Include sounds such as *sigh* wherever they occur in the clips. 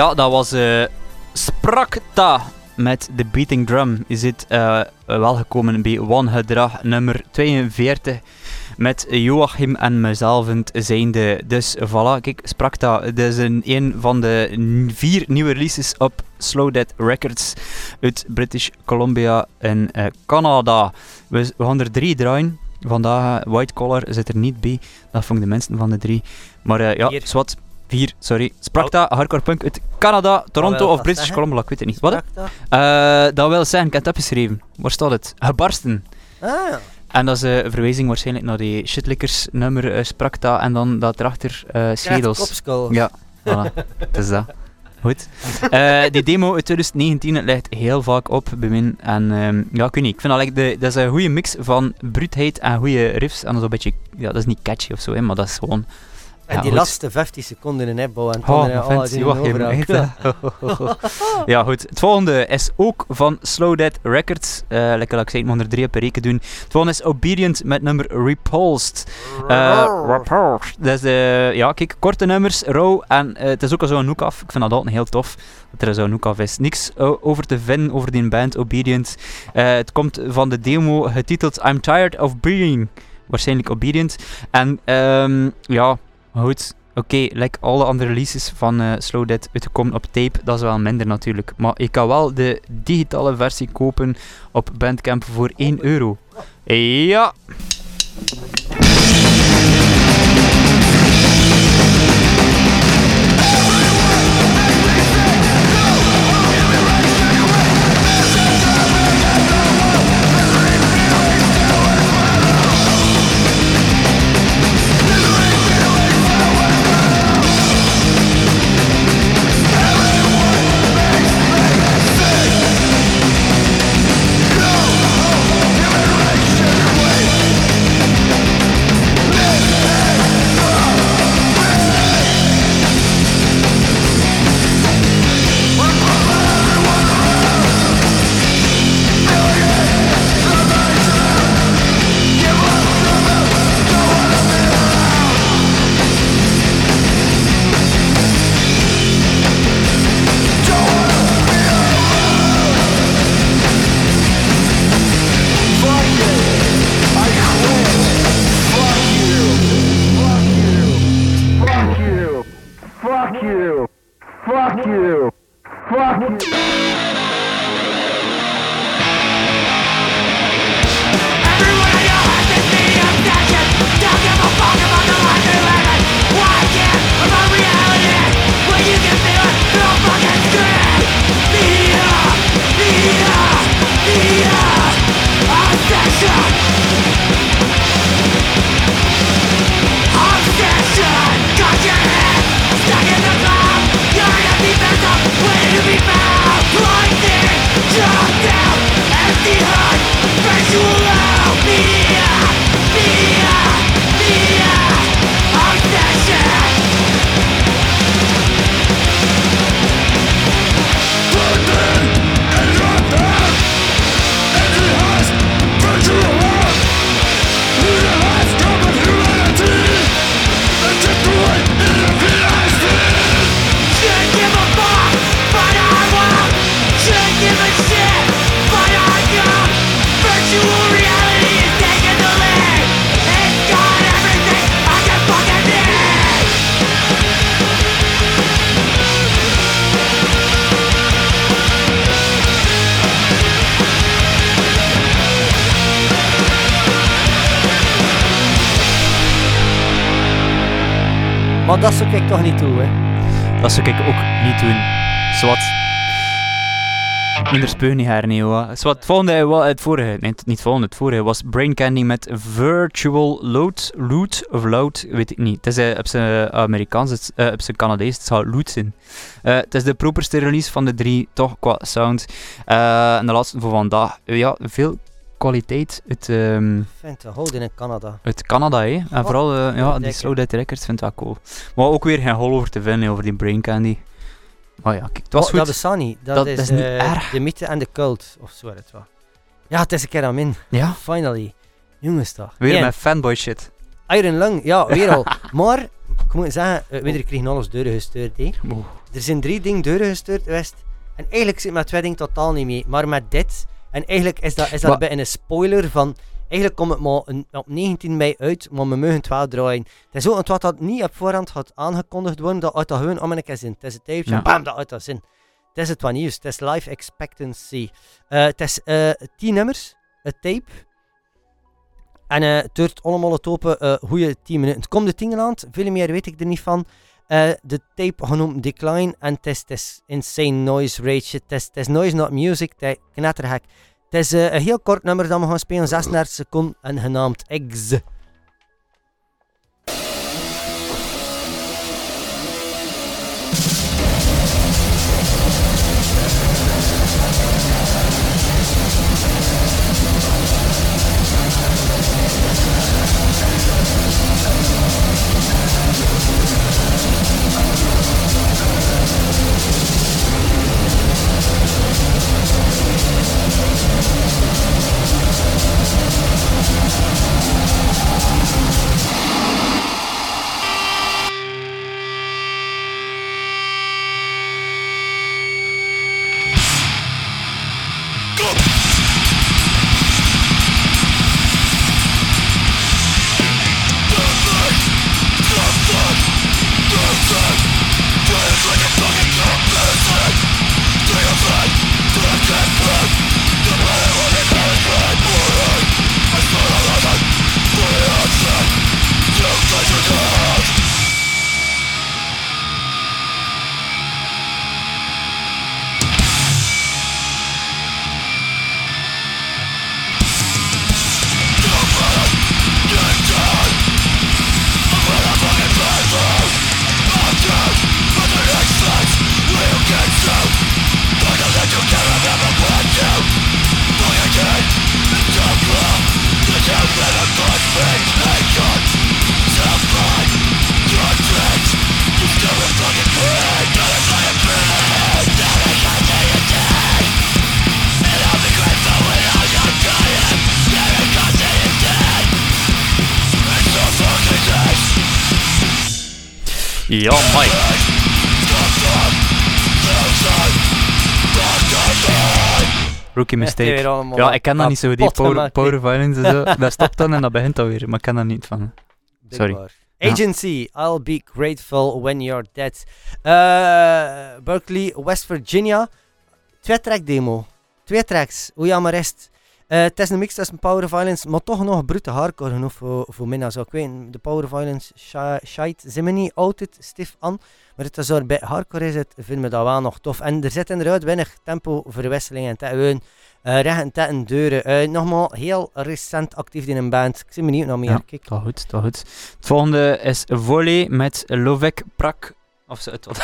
Ja, dat was eh Sprakta met de Beating Drum. Je zit eh, wel gekomen bij One Gedrag nummer 42 met Joachim en mezelf zijnde. Dus voilà, kijk, Sprakta. Dit is een, een van de vier nieuwe releases op Slow Dead Records uit British Columbia in eh, Canada. We, we gaan er drie draaien. Vandaag, White Collar zit er niet bij. Dat vond ik de minste van de drie. Maar ja, zwart. Vier, sorry. Sprakta, hardcore punk uit Canada, Toronto of British zeggen? Columbia, ik weet het niet. Wat? Eh, dat wil zeggen, ik heb het opgeschreven. Waar staat het? Gebarsten. Ah, ja. En dat is een verwijzing waarschijnlijk naar die shitlickers nummer eh, Sprakta en dan dat erachter eh schedels. Ja, voilà. het is dat. Goed. Eh, die demo uit 2019 het ligt heel vaak op bij mij. En ehm, ja, ik weet niet. Ik vind dat, like, de, dat is een goede mix van bruutheid en goede riffs. En dat is een beetje, ja, dat is niet catchy of zo, hè, maar dat is gewoon. En Ja, die goed. laatste 15 seconden in Ebbo en Oh, al vent, die echt, *laughs* ja, goed. Het volgende is ook van Slow Dead Records. Eh lekker dat ik zei, ik moet er drie per reken doen. Het volgende is Obedient met nummer Repulsed. Eh, Repulsed. Dat is, eh, ja, kijk, korte nummers, raw. En het is ook al zo'n hoek af. Ik vind dat altijd heel tof. Dat er zo'n hoek af is. Niks over te vinden over die band Obedient. Eh, het komt van de demo getiteld I'm Tired of Being. Waarschijnlijk Obedient. En ehm, ja, goed. Oké, like alle andere releases van eh, Slow Dead uitgekomen op tape, dat is wel minder natuurlijk. Maar je kan wel de digitale versie kopen op Bandcamp voor 1 euro. Ja. Ik toch niet doen, hè. Dat zou ik ook niet doen. Zwat. Minder speun niet her, nee, hoor. Zwat, het volgende, wa- het vorige, nee, het- niet het volgende, het vorige was Brain Candy met Virtual Load, Loot of Loud, weet ik niet. Het is eh, op zijn Amerikaans, het, eh, op zijn Canadees, het zou Loot zijn. Eh, het is de properste release van de drie, toch qua sound. Eh, en de laatste voor vandaag, Eh, ja, veel kwaliteit uit, ehm, Vindt we houden in Canada. uit Canada, hè. En vooral eh, ja, die lekker. Slow Dead Records vind ik wel cool. Maar ook weer geen hol over te vinden over die Brain Candy. Maar ja, kijk, het was Oh, goed. Dat bestaat niet. Dat, Dat is, is niet eh, erg. de mythe en de cult, of zo het wel. Ja, het is een keer aan min. Ja, Finally. Jongens toch. weer met fanboy shit. Iron Lung, ja, weer al. *laughs* maar ik moet zeggen, uh, we kregen alles deuren gestuurd. Hè. Er zijn drie dingen deuren gestuurd geweest. En eigenlijk zit met twee dingen totaal niet mee. Maar met dit, en eigenlijk is dat, is dat Wa- een een spoiler van... Eigenlijk komt het maar een- op 19 mei uit, maar we mogen het wel draaien. Het is ook want wat dat niet op voorhand had aangekondigd worden, dat uit dat gewoon om een keer zin. Het is het tijdje, Ja. bam, dat uit dat zin. Het is het wat nieuws, het is life expectancy. Eh, het is eh 10 nummers, een tape. En eh, het duurt allemaal het open eh goede 10 minuten. Het komt de 10 aan, veel meer weet ik er niet van. Eh, de tape genoemd Decline en het is, insane noise rage. Het is, noise not music, het is knettergek. Het is eh, een heel kort nummer dat we gaan spelen, 36 seconden en genaamd Eggs. Ja, Mike. Rookie mistake. Ja, ik ken dat niet zo, die power, power violence en zo. *laughs* Dat stopt dan en dat begint dan weer, maar ik ken dat niet van. Sorry. Agency, I'll be grateful when you're dead. Eh, Berkeley, West Virginia. Twee track demo. Twee tracks. Hoe jammer is het? Eh, het is een mix tussen power violence, maar toch nog brute hardcore genoeg voor, voor mij. Zo, ik weet, de power violence shi- shite me niet altijd stief aan. Maar het is zo bij hardcore is het, vind me dat wel nog tof. En er zit inderdaad weinig tempoverwisseling en gewoon uh, recht en deuren. Eh, nogmaals, heel recent actief in een band. Ik ben benieuwd naar meer. Ja, dat goed, dat goed. Het volgende is Volley met Lovek Prak. Of zo, het wat.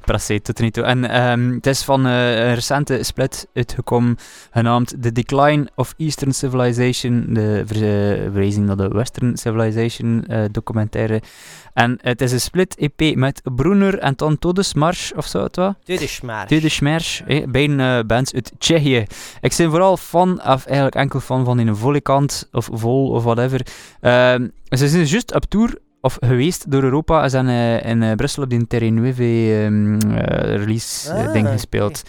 Prassé, *laughs* *laughs* tot er niet toe. En ehm, het is van eh, een recente split uitgekomen, genaamd The Decline of Eastern Civilization, de eh, verwijzing naar de Western Civilization eh, documentaire. En het is een split EP met Brunner en dan Todesmarsch, of zo het smaar. Tweede Smersch, eh, beide eh, bands uit Tsjechië. Ik ben vooral fan, of eigenlijk enkel fan van die volleykant, of vol, of whatever. Ehm, ze zijn juist op tour, of geweest door Europa. Ze zijn eh, in eh, Brussel op die Terrain Nueve ehm, eh, release Ah, ding gespeeld.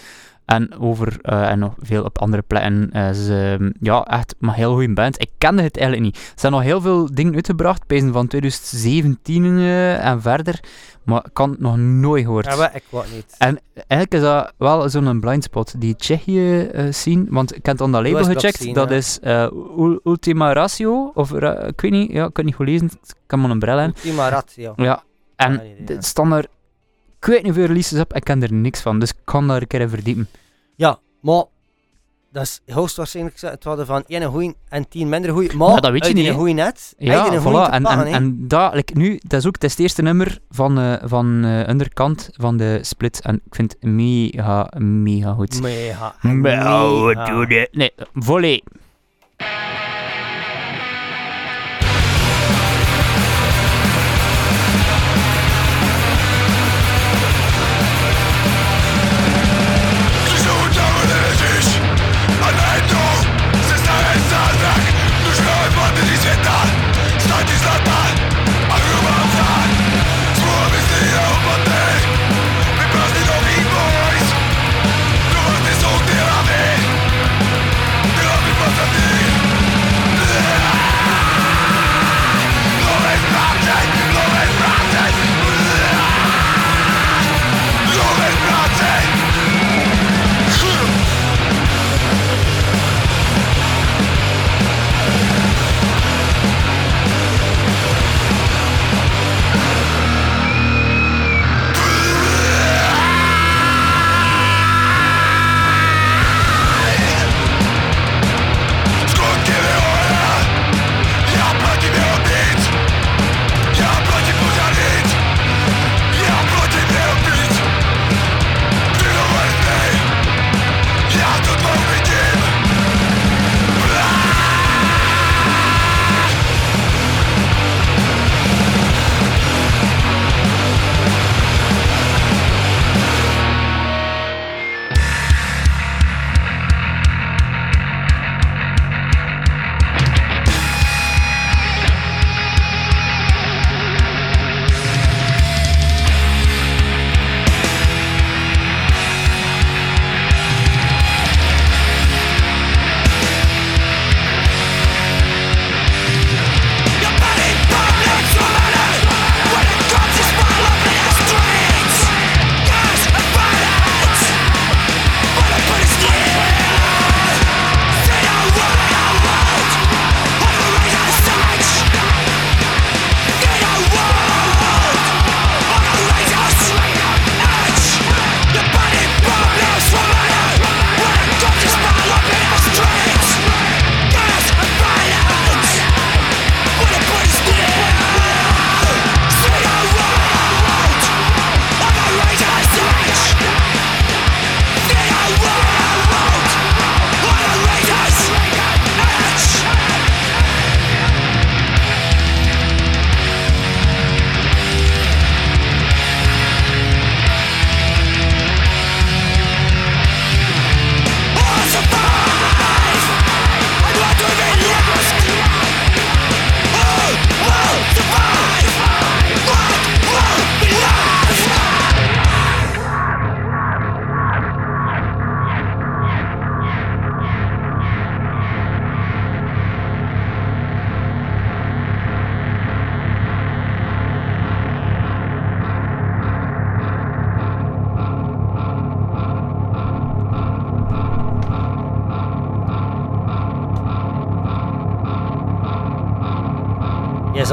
En over, eh, en nog veel op andere plekken. Eh, ze, ehm, ja, echt maar heel goede band. Ik kende het eigenlijk niet. Ze hebben nog heel veel dingen uitgebracht, pezen van 2017 eh, en verder. Maar ik kan het nog nooit gehoord. Ja, maar ik wat niet. En eigenlijk is dat wel zo'n blind spot, die Tsjechië scene. Want ik heb aan dat label gecheckt. dat ja. is Ul- Ultima Ratio. Of ik weet niet, ja, ik kan het niet goed lezen. Ik kan een bril aan. Ultima ratio. Ja, en Ja, nee, nee, staan er. Ik weet niet hoeveel releases op, ik ken er niks van. Dus ik kan daar een keer in verdiepen. Ja, maar dat is hoogstwaarschijnlijk het hadden van één goeie en tien minder goeie. Maar Ja, dat weet je niet, goeie net. Ja, goeie te En, pakken, en, en dat, like, nu, dat is ook het, is het eerste nummer van, eh van eh onderkant van de split. En ik vind het mega, mega goed. Mega. Mega goed. Nee, volley.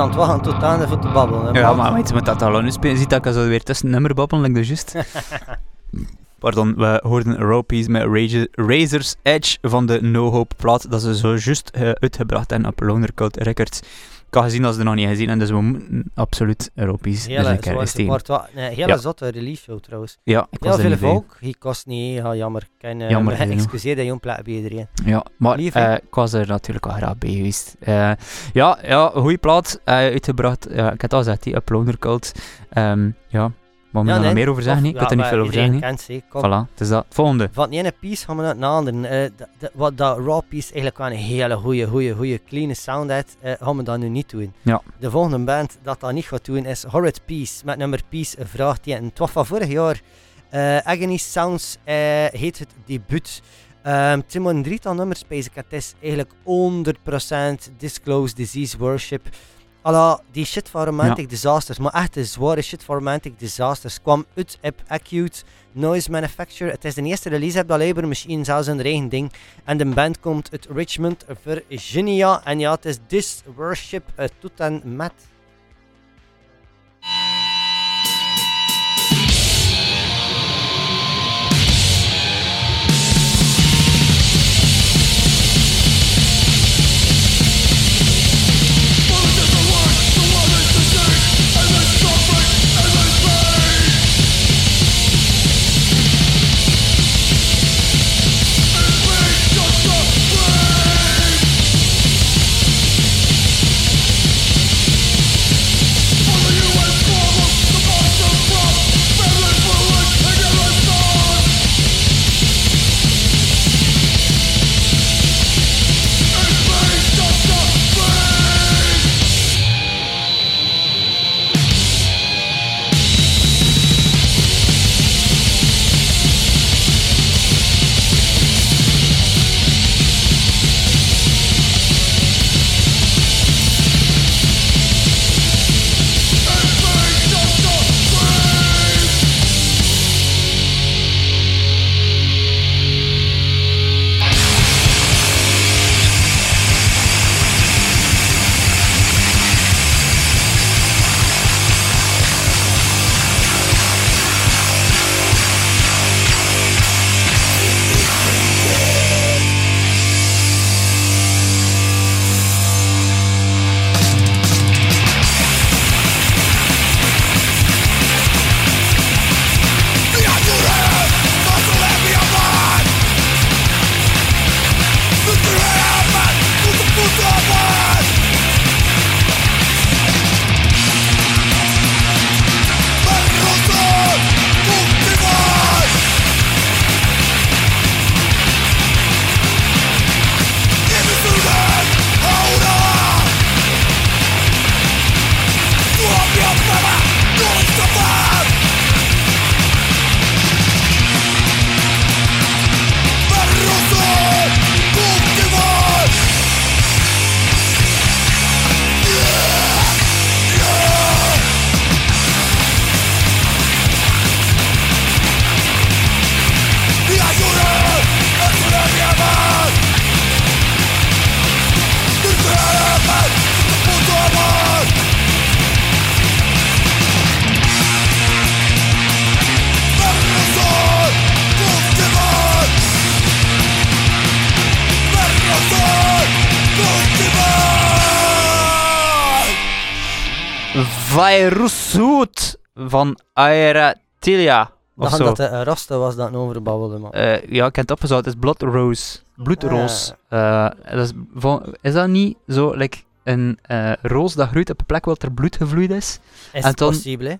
Aan het wachten tot aan voor te babbelen. hè, Ja, maar je, met dat al nu spelen, ziet dat ik zo weer tussen nummer babbelen, like dus juist. *laughs* Pardon, we hoorden Peace met Rage- Razor's Edge van de No Hope plaat dat ze zo juist eh, uitgebracht hebben op Loner Cult Records. Ik had gezien dat ze er nog niet gezien en dus we moeten absoluut Raw Peace dus Hele, een keer eens tegen. nee, hele Ja. zotte release show trouwens. Ja, ik Heel veel volk, die kost niet, ja, jammer. Ik kan, uh, Jammer *laughs* excuseer dat jong plek bij iedereen. Ja, maar Lief, eh, ik was er natuurlijk al graag bij geweest. Eh, ja, ja, goede plaat uitgebracht. Ik had al gezegd, die Uploader Cult. Ehm, ja, wat moet je Ja, daar nee, meer over zeggen? Ik weet er niet veel over zeggen. Kent. Voilà, het is dat. Volgende. Van het ene piece gaan we naar het andere. Eh, wat dat raw piece eigenlijk wel een hele goede, goede, goede, clean sound heeft, eh, gaan we dat nu niet doen. Ja. De volgende band dat dat niet gaat doen is Horrid Peace. Met nummer Peace een vraag die een twaalf van vorig jaar. Eh Agony Sounds heet het debuut. Um, Tim een drietal nummers bezig. Het is eigenlijk 100% Disclosed Disease Worship. Alla, die shit van Romantic Disasters, maar echt de zware shit van Romantic Disasters, kwam uit op Acute Noise Manufacture. Het is de eerste release op dat label, misschien zelfs een eigen ding. En de band komt uit Richmond, Virginia. En ja, het is This Worship uh, tot en met. Van Aeratilia. Of Dacht zo. dat de uh, Rasta was dat over babbelde, man. Eh, ja, ik heb het opgezocht. Het is Blood Rose. Bloedroos. Eh, dat is, van, is dat niet zo like, een eh, roos dat groeit op een plek waar er bloed gevloeid is? is het dan- possible, hè?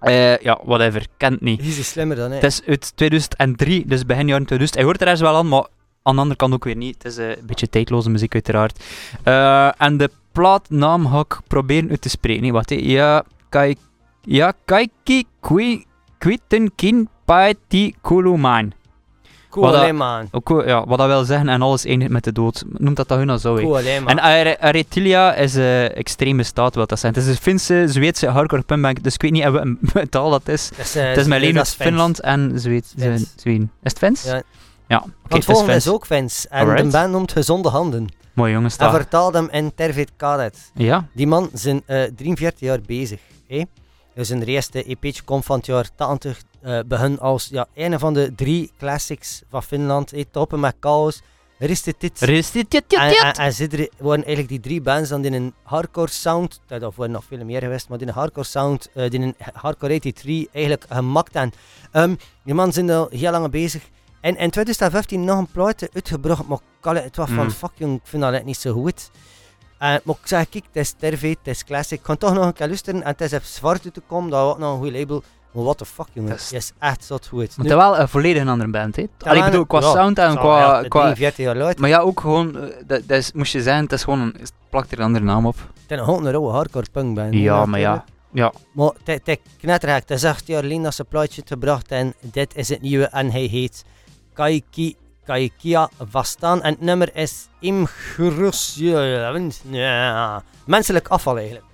Eh, ja, whatever. Kent niet. Die is slimmer dan, hè? Het is uit 2003, dus begin jaren 2000. Hij hoort er eens wel aan, maar aan de andere kant ook weer niet. Het is eh, een beetje tijdloze muziek, uiteraard. Eh, en de plaatnaam ga ik proberen uit te spreken. Nee, hè. ja, kai, ja, kaiki kui kwitenkin paeti kuluman. Cool, wat dat- wel, ja, wat dat wil zeggen, en alles eindigt met de dood. Noemt dat dat hun zo. En Are- Aretilia is een extreme staat, wat dat zijn. Het is een Finse, Zweedse hardcore punkband, dus ik weet niet in welke *laughs* taal dat is. Is, eh, Het is met alleen is. Finland en Zweed, Fins. Zwe- Zweden. Is het Fins? Ja. Ja, oké, Want het is volgende is Vince. ook Vince. En Alright. de band noemt Gezonde Handen. Mooi jongens, daar. vertaalt hem in Tervet Kadet. Ja, Die man zijn eh 43 jaar bezig. hè. Dus zijn eerste EP'tje komt van het jaar 80. eh begin als ja, een van de drie classics van Finland. hè. Toppen met chaos. Is dit. dit. En, en, en zitten, worden eigenlijk die drie bands dan in een hardcore sound, dat of worden nog veel meer geweest, maar in een hardcore sound, eh die in een hardcore 83 eigenlijk gemaakt en ehm, die man zijn al heel lang bezig. En in 2015 nog een plaat uitgebracht, maar het was van Mm. fuck jong, ik vind dat niet zo goed. Eh, maar ik zeg, kijk, het is Terve, het is classic, ik kan toch nog een keer luisteren en het is op zwart uit te komen, dat was nog een goed label. Maar what the fuck jongen, Dat het is- echt zot goed. maar Nu- het wel een volledig andere band, hè. Allee, ik bedoel, qua ja, sound en zo, qua... ja, qua 43 jaar maar ja, ook gewoon, eh, dat, dat is, moest je zijn, het is gewoon een, het plakt er een andere naam op. Het is een rauwe hardcore punk band. Ja, maar ja. Ja, Maar het is knettergek. Het is acht jaar geleden dat ze een plaatje gebracht en dit is het nieuwe en hij heet Kaiki, Kaikia Vastaan en het nummer is Imgrusje. Ja, menselijk afval eigenlijk.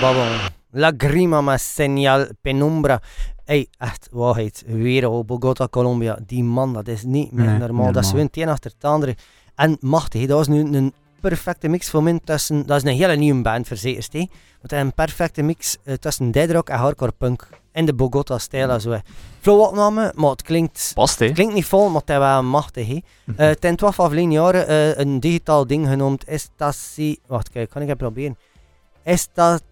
Babbelen. Lagrima ma señal penumbra. Hey, echt, waarheid. Weer op Bogota, Colombia. Die man, dat is niet meer Nee, normaal. Dat is normaal. gewoon het een achter het andere. En machtig, dat was nu een perfecte mix voor mij tussen... Dat is een hele nieuwe band, hè. Want hij een perfecte mix eh, tussen dead rock en hardcore punk. In de Bogota-stijl en zo. hè. Flow opname, maar het klinkt... past, hè. Het klinkt niet vol, maar het is wel machtig. Hè. *laughs* Eh, het in 12 afgelopen jaren eh, een digitaal ding genoemd. Estasi... Wacht, kijk, kan ik het proberen? Estasi...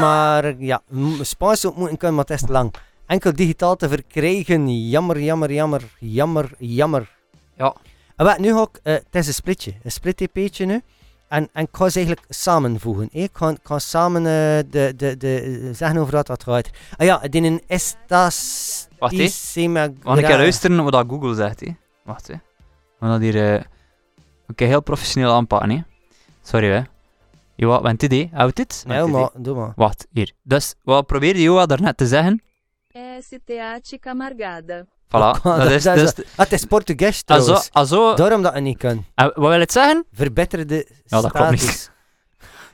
maar... Ja, Spaans ook moeten kunnen, maar het is te lang. Enkel digitaal te verkrijgen. Jammer, jammer, jammer, jammer, jammer. Ja. En wat, nu ga ik... eh, het is een splitje. Een split-EP'tje nu. En, en ik ga ze eigenlijk samenvoegen. Ik ga, ik ga samen eh, de, de, de, eh, zeggen over wat dat gaat. Ah ja, die een Estas... Wacht, een Ja. keer luisteren wat dat Google zegt, hè. Wacht. We gaan dat hier... eh, Oké, heel professioneel aanpakken, hè. Sorry, hè. Joa, want dit, hè. Houd dit. Nee, maar doe maar. Wacht, hier. Dus, wat probeerde Joa daarnet te zeggen? STA Amargada. Voilà. dat Dat is- is, dat is- dat is, Ah, het is Portugees trouwens. Daarom dat je niet kan. eh, wat wil het zeggen? Verbeterde Ja, dat klopt niet. *laughs*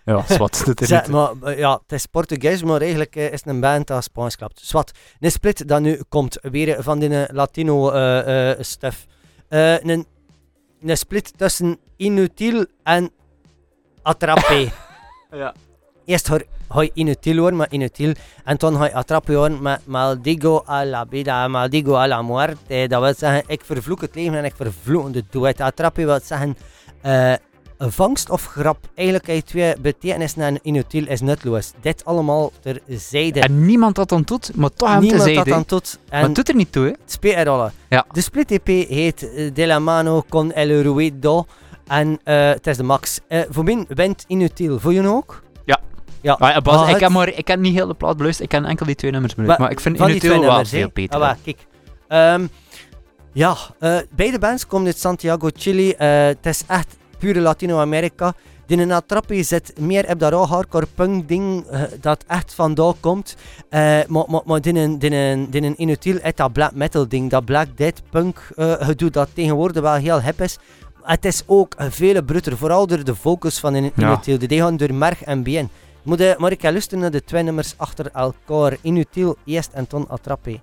Ja, zwart. Dat er Zeg, maar, eh, ja, het is Portugees, maar eigenlijk eh, is het een band dat Spaans klapt. Zwat, een split dat nu komt, weer van die eh, Latino eh, eh, stuff. Eh, een, een split tussen Inutil en Attrape. *laughs* Ja. Eerst ga je Inutil horen met Inutil, en dan ga je Attrape horen met Maldigo a la vida, Maldigo a la muerte. Dat wil zeggen, ik vervloek het leven en ik vervloek de dood. Attrape wil zeggen... eh, vangst of grap. Eigenlijk heb je twee betekenissen en inutiel is nutteloos. Dit allemaal terzijde. En niemand dat dan doet, maar toch hem te Niemand dat dan tot. Maar En het doet er niet toe, hè? het speelt er alle. Ja. De split EP heet eh, De La Mano con el Ruido. En eh, het is de max. Eh, voor mij wint inutiel. Voor jullie ook? Ja. Ja. Maar, Bas, Maar ik, het- heb maar, ik heb niet heel de plaat beluisterd, ik heb enkel die twee nummers beluisterd. Maar ik vind Van die Inutil twee wel nummers, veel beter. Ah, kijk. Ehm, ja, eh, beide bands komen uit Santiago, Chili. Eh, het is echt pure Latino-Amerika. Die een Attrappe zit meer op dat raw hardcore punk ding eh, dat echt vandaan komt. Eh, maar maar, maar die een, die een, die een Inutil uit dat black metal ding, dat black death punk eh, gedoe dat tegenwoordig wel heel hip is. Het is ook een vele bruter, vooral door de focus van een Ja. Inutil. Die gaan door merg en been. Moet je, maar ik ga luisteren naar de twee nummers achter elkaar. Inutil, eerst en ton Attrappe.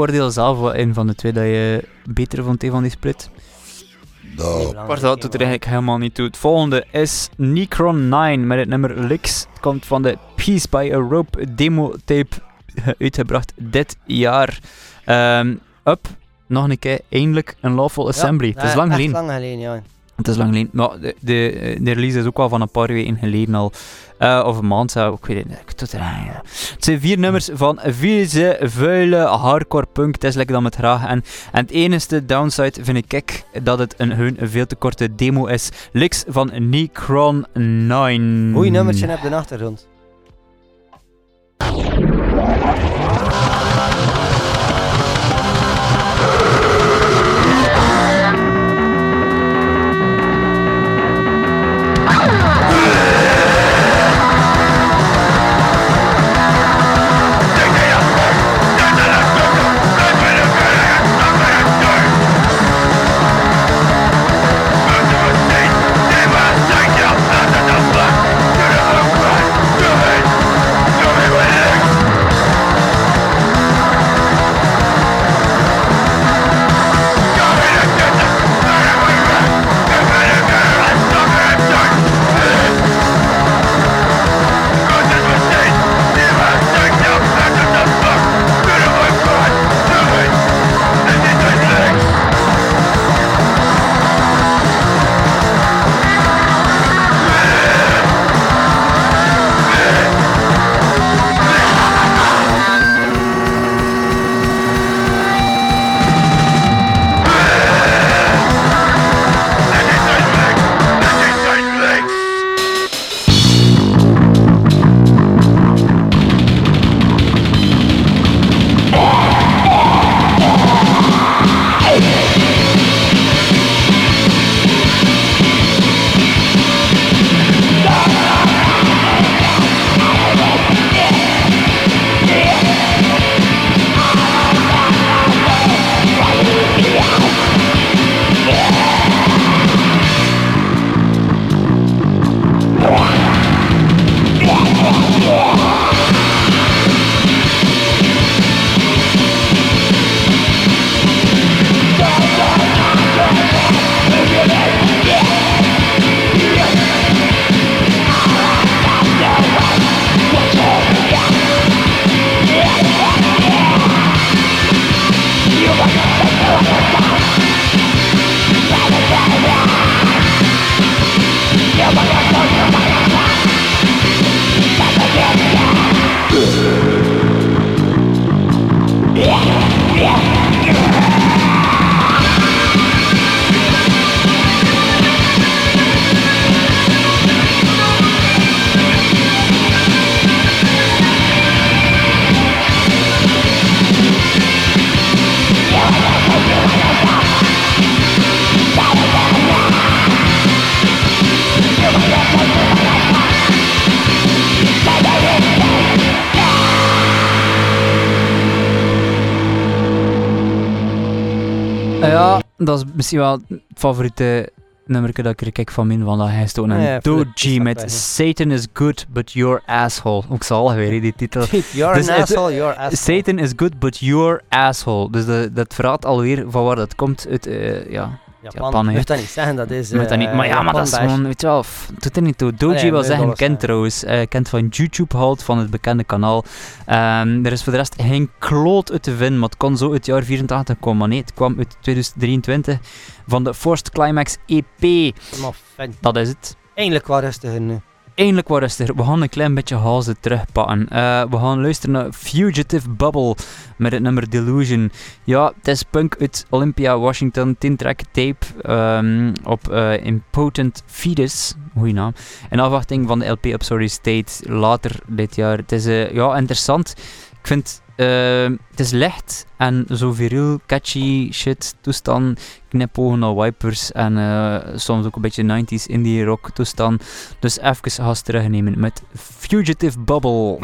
Oordeel zelf wat een van de twee dat je beter vond, van die split. Maar dat doet er eigenlijk helemaal niet toe. Het volgende is Necron 9 met het nummer Lix. Het komt van de Peace by a Rope demo tape uitgebracht dit jaar. Ehm, up, nog een keer, eindelijk een Lawful Assembly. het is lang geleden. lang geleden, ja. Het is lang geleden. Maar de, de, de release is ook wel van een paar weken geleden al. Uh, of een maand zou ik weet het niet. Zijn vier nummers van vieze, vuile hardcore punk. Het is lekker dan met graag. En, en het enige downside vind ik dat het een, een veel te korte demo is. Lix van Necron 9. Goeie nummertje heb de achtergrond. Dat is misschien wel het favoriete nummer dat ik kijk van min, want hij is toen een Doji met Satan is good, but you're asshole. Ook zal weer die titel. *laughs* you're dus an asshole, you're asshole. Satan is good, but you're asshole. Dus de, dat verraadt alweer van waar dat komt. Uit, uh, ja, Japan. Japan moet dat niet zeggen, dat is. *laughs* Dat niet. Maar ja, maar dat is gewoon, weet je wel, doet er niet toe. Doji ah, wil zeggen, kent trouwens. Uh, kent van YouTube halt, van het bekende kanaal. Um, er is voor de rest geen kloot uit te vinden, maar het kon zo uit jaar 84 komen. Maar nee, het kwam uit 2023 van de Forced Climax EP. Dat is het. Eindelijk wel rustiger nu eindelijk wat rustiger. We gaan een klein beetje hazen terugpakken. Uh, we gaan luisteren naar Fugitive Bubble met het nummer Delusion. Ja, het is punk uit Olympia, Washington. 10 track tape um, op uh, Impotent Fetus. Goeie naam. In afwachting van de LP op Sorry State later dit jaar. Het is uh, ja, interessant. Ik vind Ehm, het is licht en zo viriel, catchy shit toestand. Knipogen naar wipers en uh, soms ook een beetje 90s indie rock toestand. Dus even haast terugnemen met Fugitive Bubble.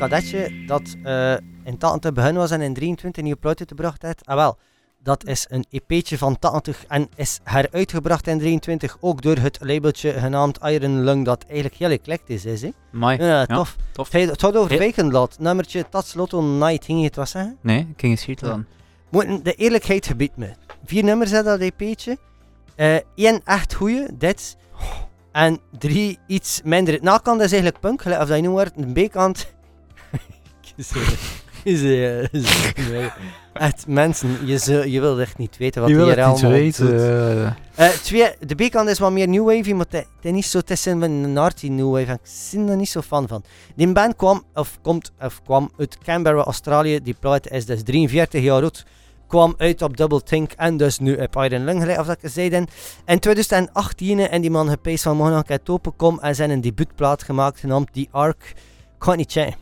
Kadetje dat eh, in 80 te begin was en in 23 nieuwe plaat uitgebracht heeft. Ah wel, dat is een EP'tje van 80 en is heruitgebracht in 23 ook door het labeltje genaamd Iron Lung dat eigenlijk heel eclectisch is. Hè? Ja, tof. tof. Hey, het had over Weekendlat, nummertje Tats Lotto Night, ging je het wat zeggen? Nee, ik ging eens schieten dan. Moeten de eerlijkheid gebied me. Vier nummers had dat EP'tje. Eh één echt goeie, dit. En drie iets minder. De nakant is eigenlijk punk, of dat je nu wordt. De B-kant Echt mensen, je, zul- je wilt echt niet weten wat Je wil hier het niet allemaal weten. eh. Eh, twee, de B-kant is wat meer new wave, maar het het is niet zo tussen een arty new wave. Ik ben er niet zo fan van. Die band kwam, of komt, of kwam uit Canberra, Australië. Die plaat is dus 43 jaar oud. Kwam uit op Double Think en dus nu op Iron Lung, of dat ik zei. In 2018 en die man gepeest van een open kom en zijn een debuutplaat gemaakt genaamd The Ark. Ik ga het niet checken.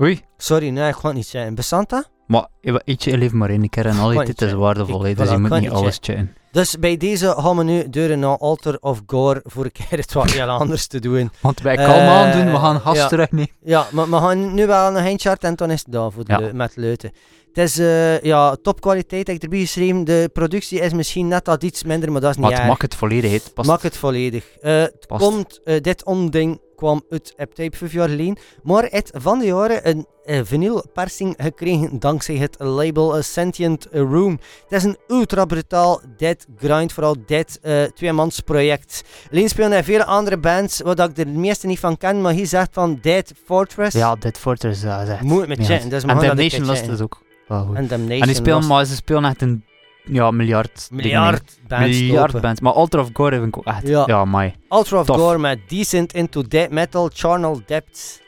Oei. Sorry, nee, ik ga het niet checken. Bestaat dat? Maar je- eentje in leven maar één keer en al Kan dit niet is waardevol, Ik- dus voilà, je moet niet niet alles checken. Dus bij deze gaan we nu deuren naar Altar of Gore voor een keer het wat heel anders te doen. Want wij Eh, kalm aan doen, we gaan gas ja. terugnemen. Ja, maar we gaan nu wel nog een chart en dan is het daar voor Ja. met leuten. Het is eh, ja, topkwaliteit, heb ik erbij geschreven. De productie is misschien net dat iets minder, maar dat is niet Maar het erg. mag het volledig, het past. Maak het volledig. Eh, het Past. komt, eh, dit onding kwam uit Aptape vijf jaar geleden, maar het van de jaren een eh, vinylpersing gekregen dankzij het label A Sentient Room. Het is een ultra brutaal dead grind, vooral dead uh, tweemans project. Alleen spelen er vele andere bands, wat ik er de meeste niet van ken, maar hier zegt van Dead Fortress. Ja, Dead Fortress, dat is echt... Moet met checken, dus En Damnation Lust is ook wel goed. En Damnation En die spelen, maar ze spelen echt een ja, miljard miljard bands miljard lopen. bands. Maar Ultra of Gore vind ik ook echt... Ja. Ja, mai. Ultra of Tof. Gore met Decent Into Death Metal, Charnel Depths.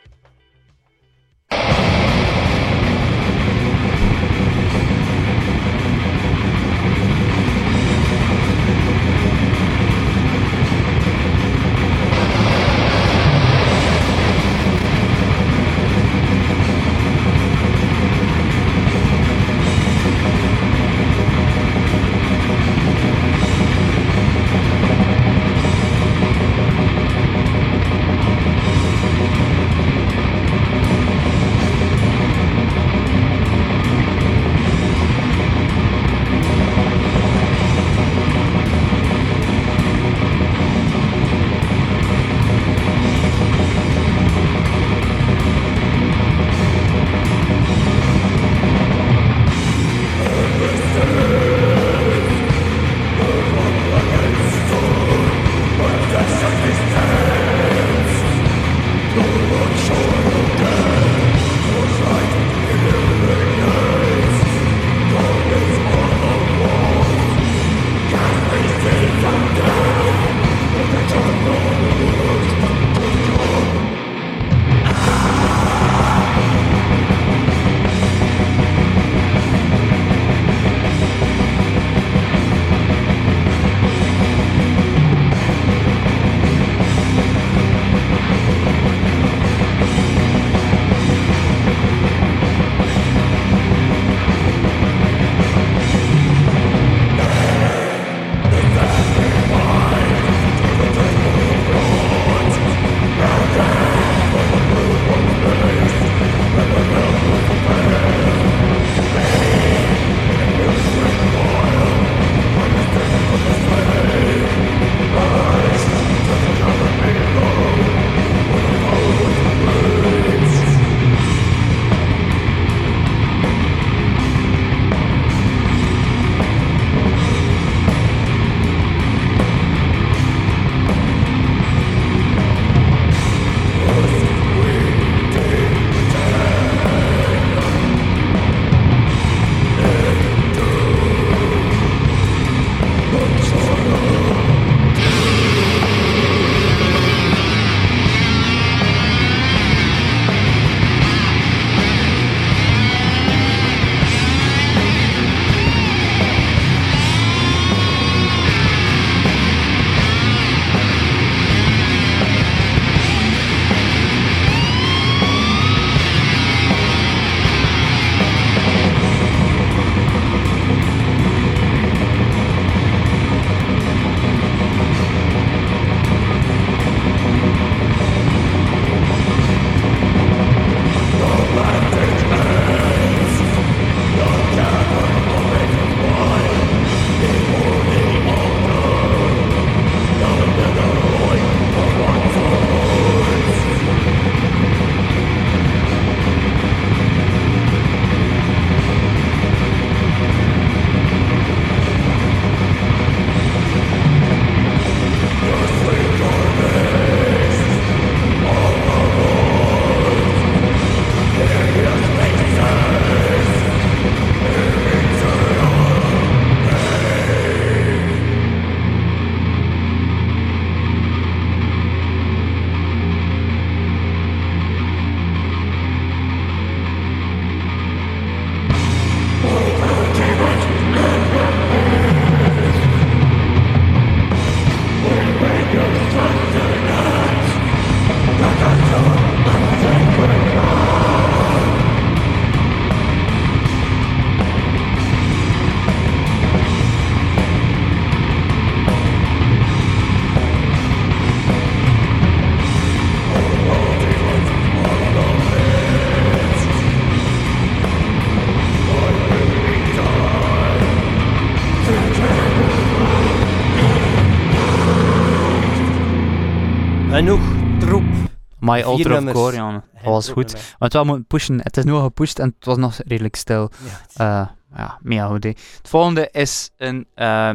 My Alter of ja. Dat was goed. Maar het wel moeten pushen. Het is nu al gepusht en het was nog redelijk stil. Ja, Eh ja, mega goed. hè. Het volgende is een... eh,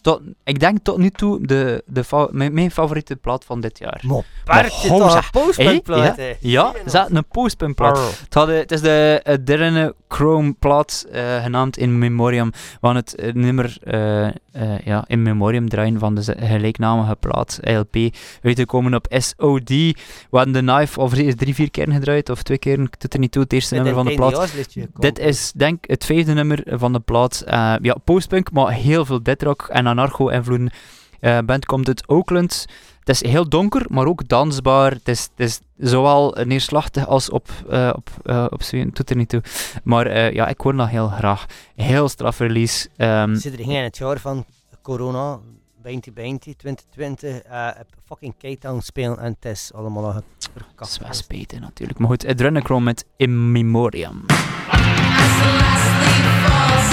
tot, ik denk tot nu toe de, de mijn, mijn favoriete plaat van dit jaar. Zeg. een postpuntplaat, Hey, hè? Ja, ze hadden een postpuntplaat. Het, hadden, het is de uh, derde Chrome plaat eh, genaamd In Memoriam. Gaan het eh, nummer eh, ja, In Memoriam draaien van de gelijknamige plaat LP. Uitgekomen op SOD. We hadden de Knife al drie, vier keer gedraaid, of twee keer. Het doet er niet toe, het eerste Met nummer van de plaat. Dit is denk ik het vijfde nummer van de plaat. Eh, ja, postpunk, maar heel veel deathrock en anarcho-invloeden. Eh band komt uit Oakland. Het is heel donker, maar ook dansbaar. Het is, het is zowel neerslachtig als op, eh op, eh op zweven. Doet er niet toe. Maar eh, ja, ik hoor dat heel graag. Heel straf release. Ehm, Zit er geen het jaar van corona, 2020, 2020, eh op fucking K-Town spelen en het is allemaal nog dat is natuurlijk. Maar goed, het runnen Chrome met In Memoriam. As the last leaf falls,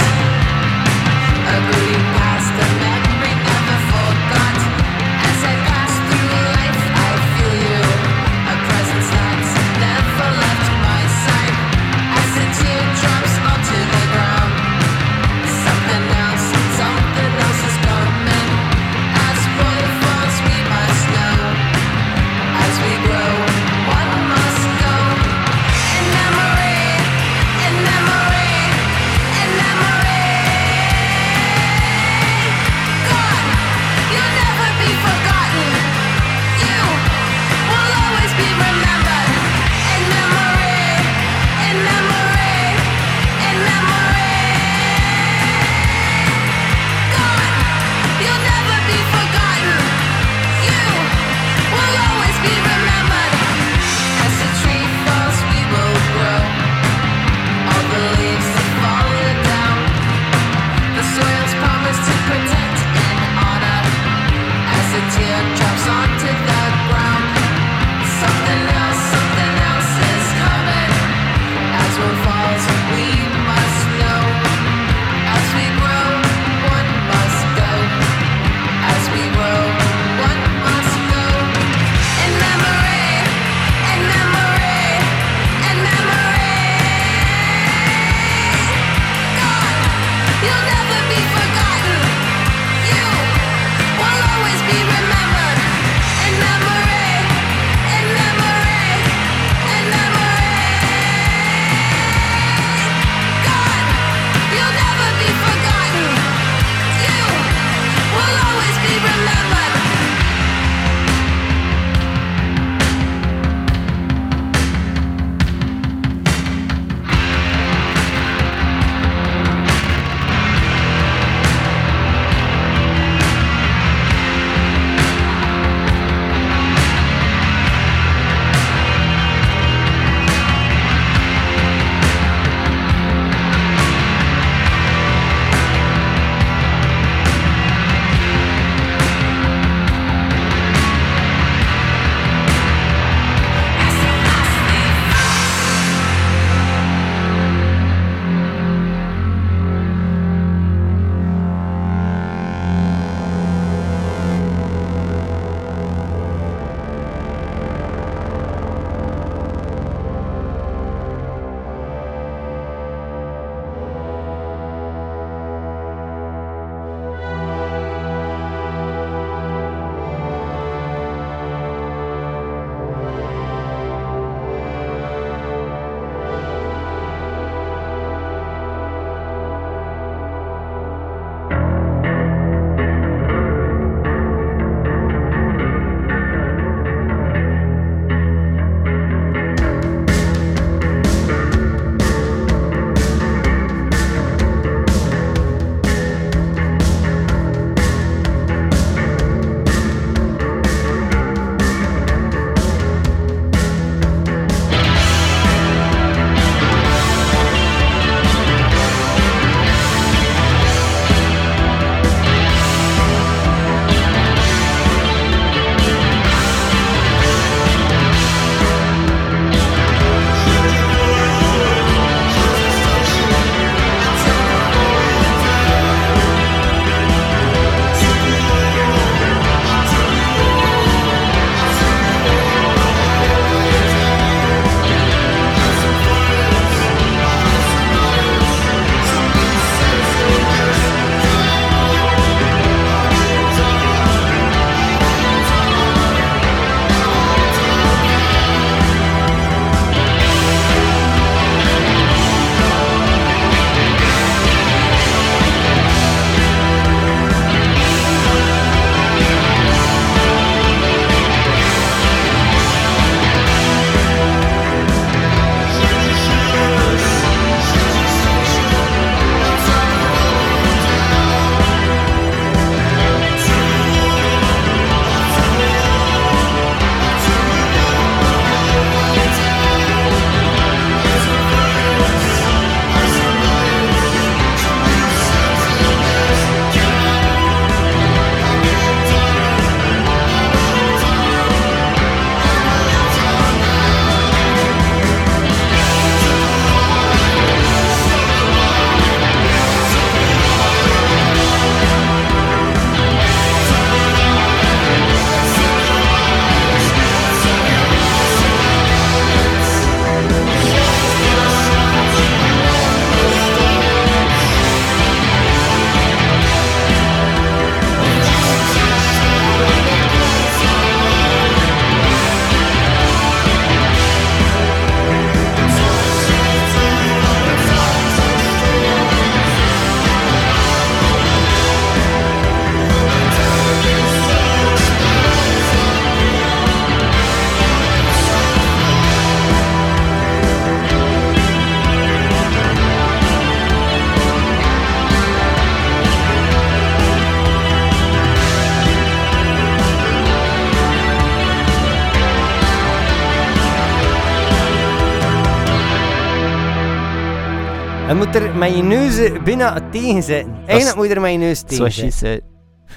moet er met je neus eh, bijna tegen zitten. Eigenlijk moet je er met je neus tegen Zoals je zitten.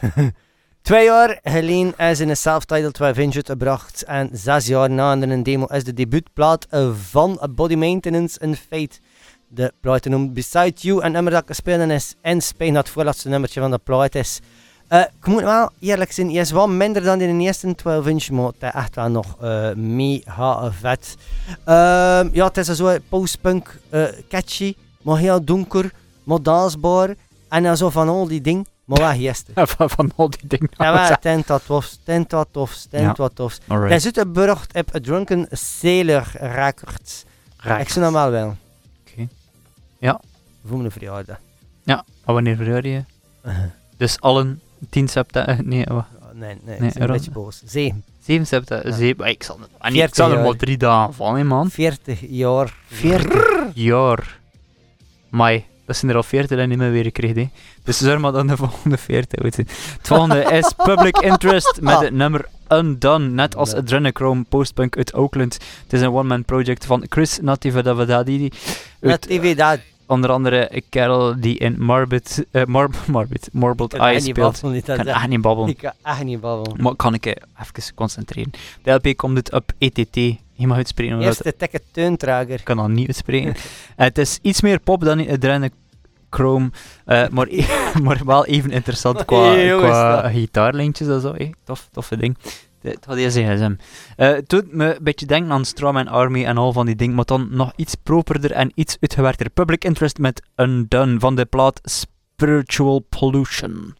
zei. *laughs* Twee jaar geleden is een self-titled 12 inch uitgebracht. En zes jaar na een demo is de debuutplaat eh, van Body Maintenance een feit. De plaat noemt Beside You. En nummer dat ik spelen is In Spain. Dat het voorlaatste nummertje van de plaat is. Eh, ik moet wel eerlijk zijn, hij is wel minder dan in de eerste 12 inch, maar het is echt wel nog eh, mega vet. Ehm, ja, het is een zo postpunk catchy, maar heel donker, maar dansbaar. En dan zo van al die dingen, maar wel gisteren. *laughs* van, van al die dingen. Ja, het *laughs* is wat tofs, het is wat tofs, het is Ja. wat tofs. Alright. Hij zit gebracht op A Drunken Sailor Records. Ik zie hem wel wel. Oké. Ja. Voor mijn verjaardag. Ja, maar wanneer verhuur je? Dus allen 10 september. Nee, wat? Nee, nee, Nee, een beetje boos. Zeven. 7 september. Ja. zeven- Ik zal, nee, ik 40 zal er maar drie dagen van, hè, man. 40 jaar. 40 jaar. Mai, dat zijn er al 40 en niet meer weer gekregen. Hè. Dus zorg maar dan de *laughs* volgende 40 uit zijn. Het volgende is Public Interest met het nummer Undone. Net als. Adrenochrome Postpunk uit Oakland. Het is een one-man project van Chris TV dat. onder andere een kerel die in Morbid, eh, Mor Morbid, Morbid Ik kan Eye echt niet speelt. Ik kan echt niet babbelen. Ik kan echt niet babbelen. Maar kan ik eh, even concentreren. De LP komt uit op ETT. Je mag uitspreken. Eerste tekke teuntrager. ik kan dat niet uitspreken. *laughs* Eh, het is iets meer pop dan Adrena Chrome, eh, maar, *laughs* maar wel even interessant *laughs* qua, qua dat. gitaarlijntjes en zo. eh. Tof, toffe ding. Het had deze gsm. Eh, het doet me een beetje denken aan Strawman Army en al van die dingen, maar dan nog iets properder en iets uitgewerkter. Public Interest met Undone van de plaat Spiritual Pollution.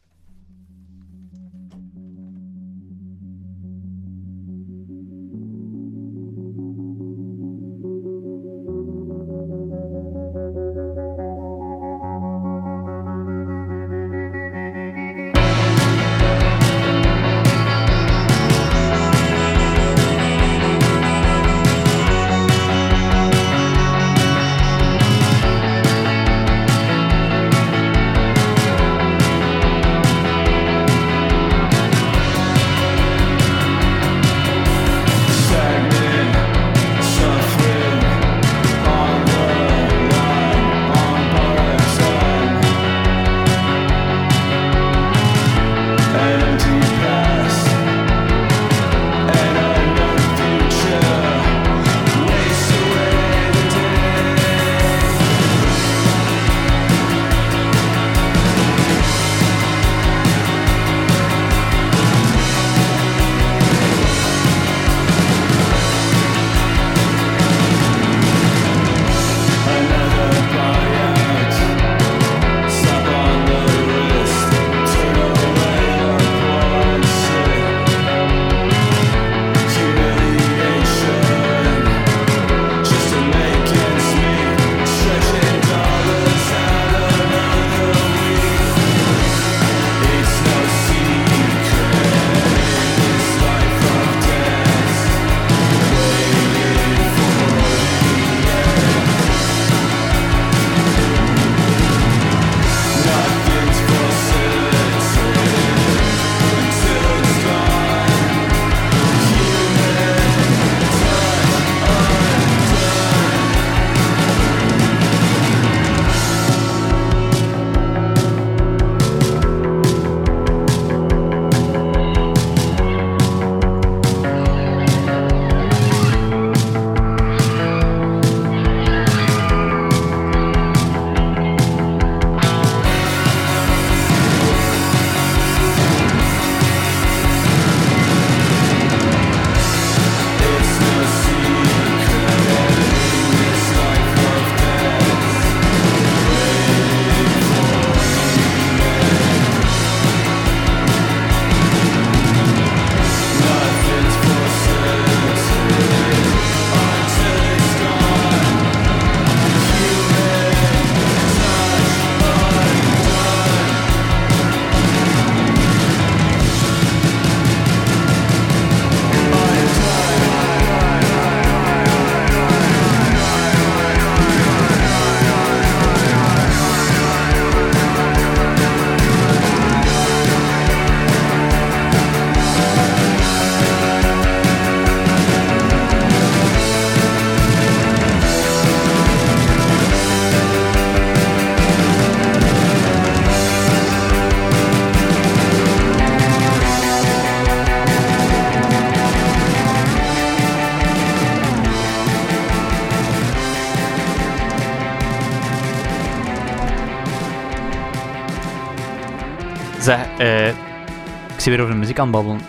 Het babbelen.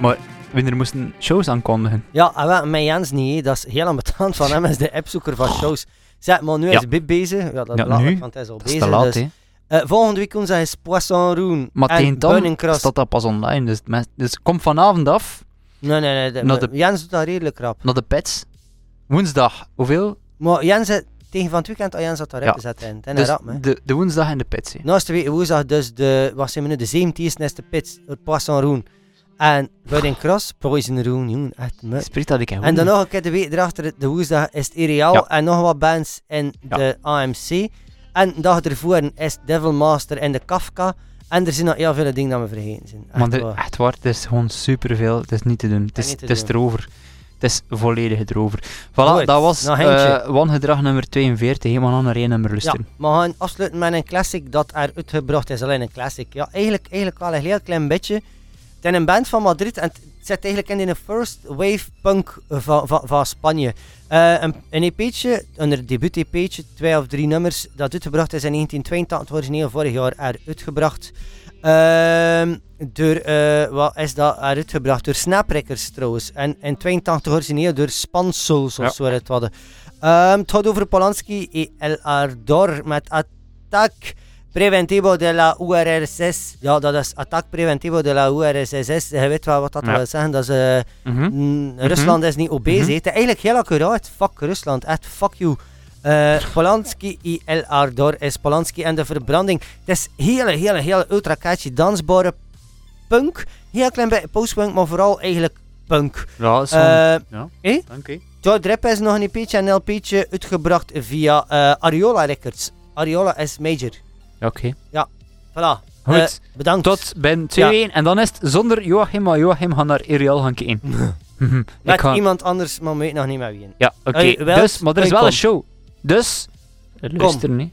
Maar wanneer moesten shows aankondigen? Ja, en wel, met Jens niet, dat is heel ambetant van hem, is de appzoeker van shows. Zeg, maar nu Ja. is Bib bezig. Ja, dat Ja, nu? want hij is al Dat is bezig. te laat, dus, hè. eh, volgende week woensdag is Poisson Roon Maar en dan staat dat pas online. Dus, dus kom vanavond af Nee, nee, nee. de- de- Jens doet dat redelijk rap. naar de pets. Woensdag, hoeveel? Maar Jens, eh, tegen van het weekend, al Jens had daar Ja. gezet in. En Dus rap, de, de woensdag in de pets. hè. Nou is de woensdag dus de, wat zijn we nu, de 17e is de pits, het Poisson Roon. En Burning Cross, Poison Roon, jongen, echt me. Spreekt dat ik En dan nog een keer de week erachter, de woensdag, is het Ja. en nog wat bands in Ja. de AMC. En de dag ervoor is Devil Master en de Kafka. En er zijn nog heel veel dingen dat we vergeten zijn. Echt Maar de, waar. echt waar, het is gewoon superveel. Het is niet te doen. Het is, het is erover. Het is volledig erover. Voilà, Goed, dat was eh wangedrag nummer 42. Helemaal naar één nummer Ja, luisteren. we gaan afsluiten met een classic dat er uitgebracht is. Alleen een classic. Ja, eigenlijk, eigenlijk wel een heel klein beetje. Het is een band van Madrid en het zit eigenlijk in de first wave punk van, van, van Spanje. Eh, een, een EP'tje, een debuut-EP'tje, twee of drie nummers, dat uitgebracht is in 1982, origineel vorig jaar er uitgebracht. Ehm, door, eh, wat is dat uitgebracht? Door Snaprekkers trouwens. En in 82 origineel door Spansouls, Ja. of zo het hadden. Ehm, het gaat over Polanski y El Ardor met Attack Preventivo de la URSS. Ja, dat is Attack Preventivo de la URSS. Je weet wel wat dat Ja. wil zeggen. Dat is, Mhm. mm, Rusland is niet obese. Mhm. Het is eigenlijk heel accuraat. Fuck Rusland. Echt, fuck you. Eh, Polanski y El Ardor is Polanski en de verbranding. Het is hele, hele, hele ultra catchy dansbare punk. Heel klein beetje postpunk, maar vooral eigenlijk punk. Ja, dat is Eh ja. eh? Is nog een EP'tje en een LP'tje uitgebracht via Ariola Records. Ariola is major. Oké. Voilà. Goed. Eh, bedankt. Tot ben 2-1. En dan is het zonder Joachim, maar Joachim gaat naar Iriel gaan kijken. *laughs* *laughs* Ik Met ga- iemand anders, maar weet nog niet met wie. Ja, oké. Dus, maar er is wel kom. een show. Dus, luister niet.